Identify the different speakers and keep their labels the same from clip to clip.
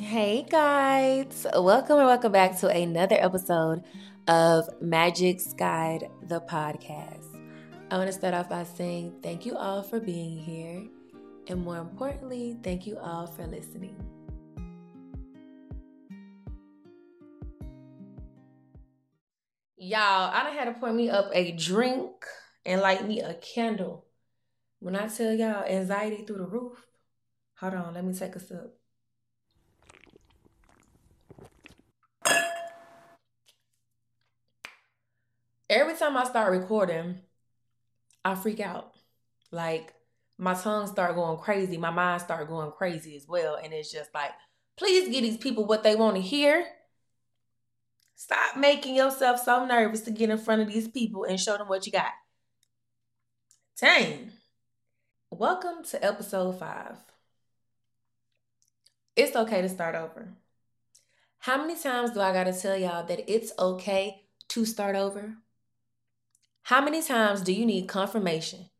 Speaker 1: Hey guys, welcome and welcome back to another episode of Magic's Guide, the podcast. I want to start off by saying thank you all for being here, and more importantly, thank you all for listening. Y'all, I done had to pour me up a drink and light me a candle. When I tell y'all anxiety through the roof, hold on, let me take a sip. Every time I start recording, I freak out. Like my tongue start going crazy, my mind start going crazy as well, and it's just like, please give these people what they want to hear. Stop making yourself so nervous to get in front of these people and show them what you got. Dang. Welcome to episode five. It's okay to start over. How many times do I gotta tell y'all that it's okay to start over? How many times do you need confirmation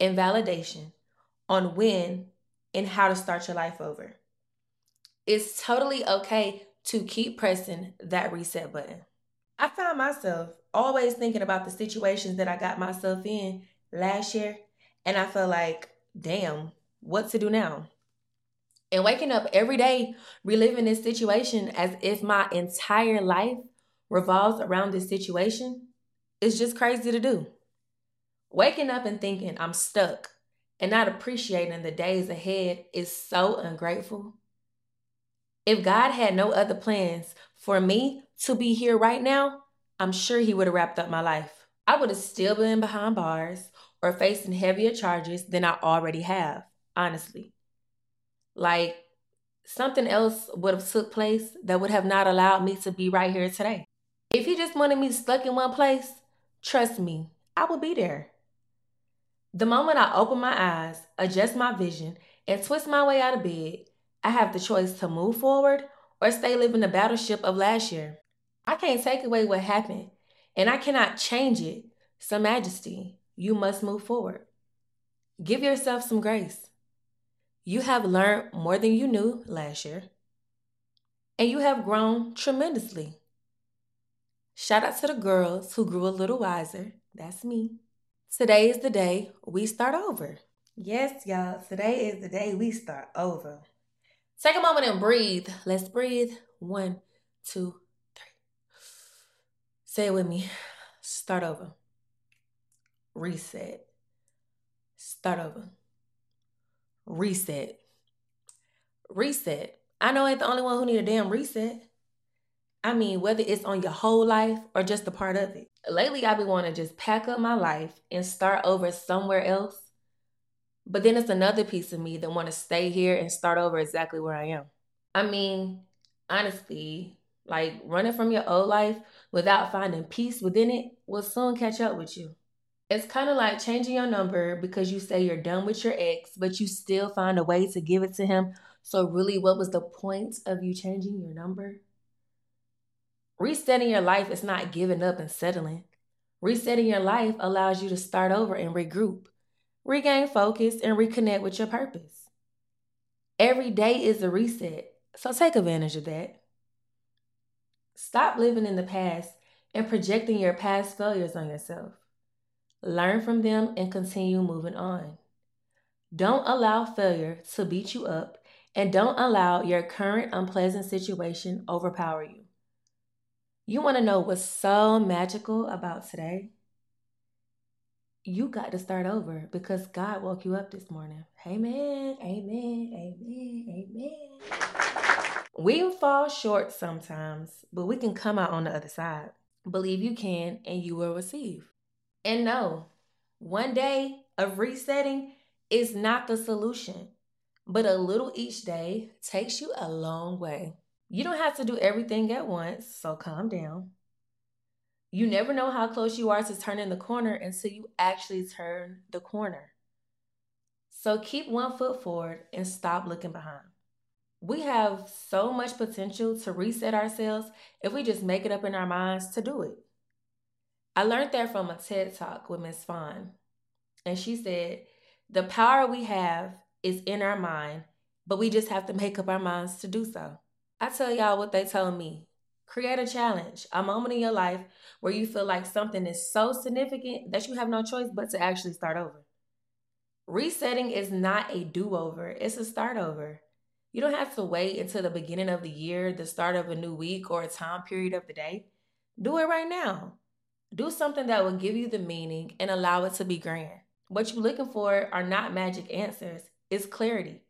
Speaker 1: and validation on when and how to start your life over? It's totally okay to keep pressing that reset button. I found myself always thinking about the situations that I got myself in last year, and I felt like, damn, what to do now? And waking up every day reliving this situation as if my entire life revolves around this situation it's just crazy to do. Waking up and thinking I'm stuck and not appreciating the days ahead is so ungrateful. If God had no other plans for me to be here right now, I'm sure He would have wrapped up my life. I would have still been behind bars or facing heavier charges than I already have, honestly. Like something else would have took place that would have not allowed me to be right here today. If he just wanted me stuck in one place, Trust me, I will be there. The moment I open my eyes, adjust my vision, and twist my way out of bed, I have the choice to move forward or stay living the battleship of last year. I can't take away what happened, and I cannot change it. Some majesty, you must move forward. Give yourself some grace. You have learned more than you knew last year, and you have grown tremendously. Shout out to the girls who grew a little wiser. That's me. Today is the day we start over. Yes, y'all, today is the day we start over. Take a moment and breathe. Let's breathe. One, two, three. Say it with me. Start over. Reset. Start over. Reset. Reset. I know I ain't the only one who need a damn reset. I mean, whether it's on your whole life or just a part of it. Lately, I've been wanting to just pack up my life and start over somewhere else. But then it's another piece of me that want to stay here and start over exactly where I am. I mean, honestly, like running from your old life without finding peace within it will soon catch up with you. It's kind of like changing your number because you say you're done with your ex, but you still find a way to give it to him. So, really, what was the point of you changing your number? Resetting your life is not giving up and settling. Resetting your life allows you to start over and regroup, regain focus, and reconnect with your purpose. Every day is a reset, so take advantage of that. Stop living in the past and projecting your past failures on yourself. Learn from them and continue moving on. Don't allow failure to beat you up, and don't allow your current unpleasant situation overpower you. You want to know what's so magical about today? You got to start over because God woke you up this morning. Amen, amen, amen, amen. We fall short sometimes, but we can come out on the other side. Believe you can and you will receive. And no, one day of resetting is not the solution, but a little each day takes you a long way. You don't have to do everything at once, so calm down. You never know how close you are to turning the corner until you actually turn the corner. So keep one foot forward and stop looking behind. We have so much potential to reset ourselves if we just make it up in our minds to do it. I learned that from a TED talk with Ms. Fawn. And she said, The power we have is in our mind, but we just have to make up our minds to do so. I tell y'all what they told me. Create a challenge, a moment in your life where you feel like something is so significant that you have no choice but to actually start over. Resetting is not a do over, it's a start over. You don't have to wait until the beginning of the year, the start of a new week, or a time period of the day. Do it right now. Do something that will give you the meaning and allow it to be grand. What you're looking for are not magic answers, it's clarity.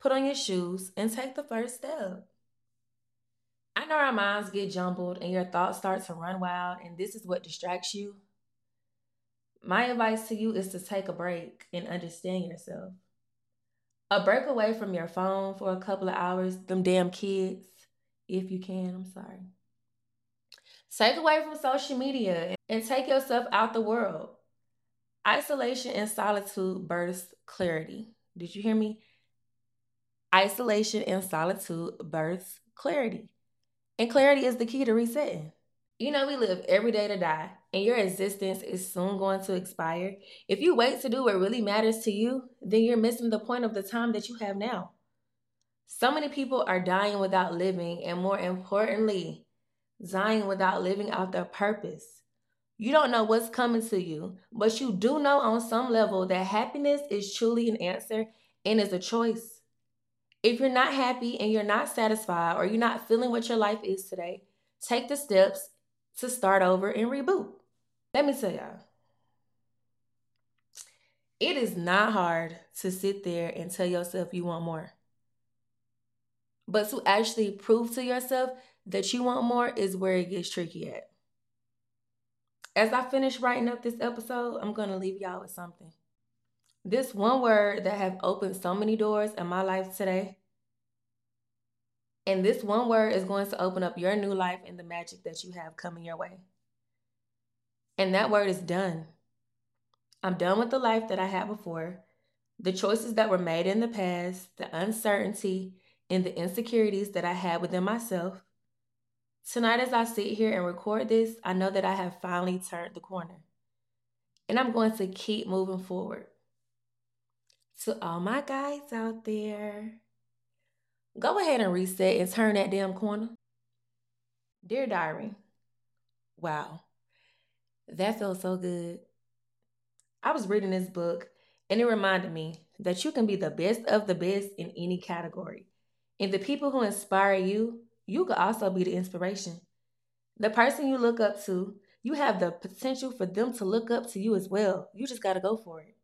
Speaker 1: Put on your shoes and take the first step. I know our minds get jumbled and your thoughts start to run wild, and this is what distracts you. My advice to you is to take a break and understand yourself. A break away from your phone for a couple of hours, them damn kids, if you can, I'm sorry. Take away from social media and take yourself out the world. Isolation and solitude births clarity. Did you hear me? Isolation and solitude births clarity. And clarity is the key to resetting. You know, we live every day to die, and your existence is soon going to expire. If you wait to do what really matters to you, then you're missing the point of the time that you have now. So many people are dying without living, and more importantly, dying without living out their purpose. You don't know what's coming to you, but you do know on some level that happiness is truly an answer and is a choice. If you're not happy and you're not satisfied or you're not feeling what your life is today, take the steps to start over and reboot. Let me tell y'all, it is not hard to sit there and tell yourself you want more. But to actually prove to yourself that you want more is where it gets tricky at. As I finish writing up this episode, I'm going to leave y'all with something. This one word that have opened so many doors in my life today. And this one word is going to open up your new life and the magic that you have coming your way. And that word is done. I'm done with the life that I had before, the choices that were made in the past, the uncertainty, and the insecurities that I had within myself. Tonight, as I sit here and record this, I know that I have finally turned the corner. And I'm going to keep moving forward. To all my guys out there, go ahead and reset and turn that damn corner. Dear Diary, wow, that felt so good. I was reading this book and it reminded me that you can be the best of the best in any category. And the people who inspire you you could also be the inspiration. The person you look up to, you have the potential for them to look up to you as well. You just got to go for it.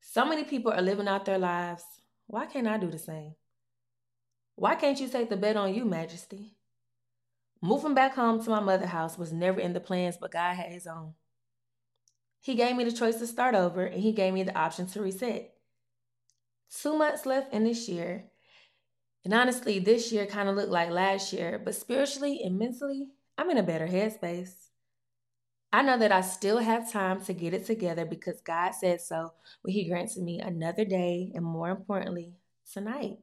Speaker 1: So many people are living out their lives. Why can't I do the same? Why can't you take the bet on you, Majesty? Moving back home to my mother house was never in the plans, but God had his own. He gave me the choice to start over, and he gave me the option to reset. Two months left in this year, and honestly, this year kind of looked like last year, but spiritually and mentally, I'm in a better headspace. I know that I still have time to get it together because God said so when He granted me another day, and more importantly, tonight.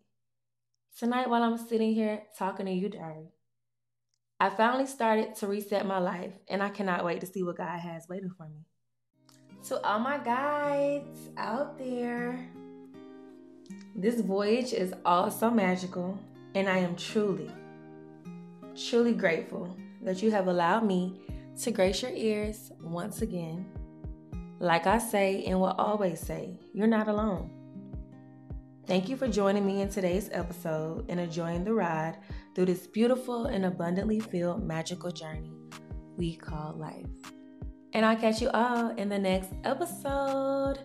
Speaker 1: Tonight, while I'm sitting here talking to you, Diary, I finally started to reset my life, and I cannot wait to see what God has waiting for me. To all my guides out there, this voyage is all so magical, and I am truly, truly grateful that you have allowed me to grace your ears once again. Like I say and will always say, you're not alone. Thank you for joining me in today's episode and enjoying the ride through this beautiful and abundantly filled magical journey we call life. And I'll catch you all in the next episode.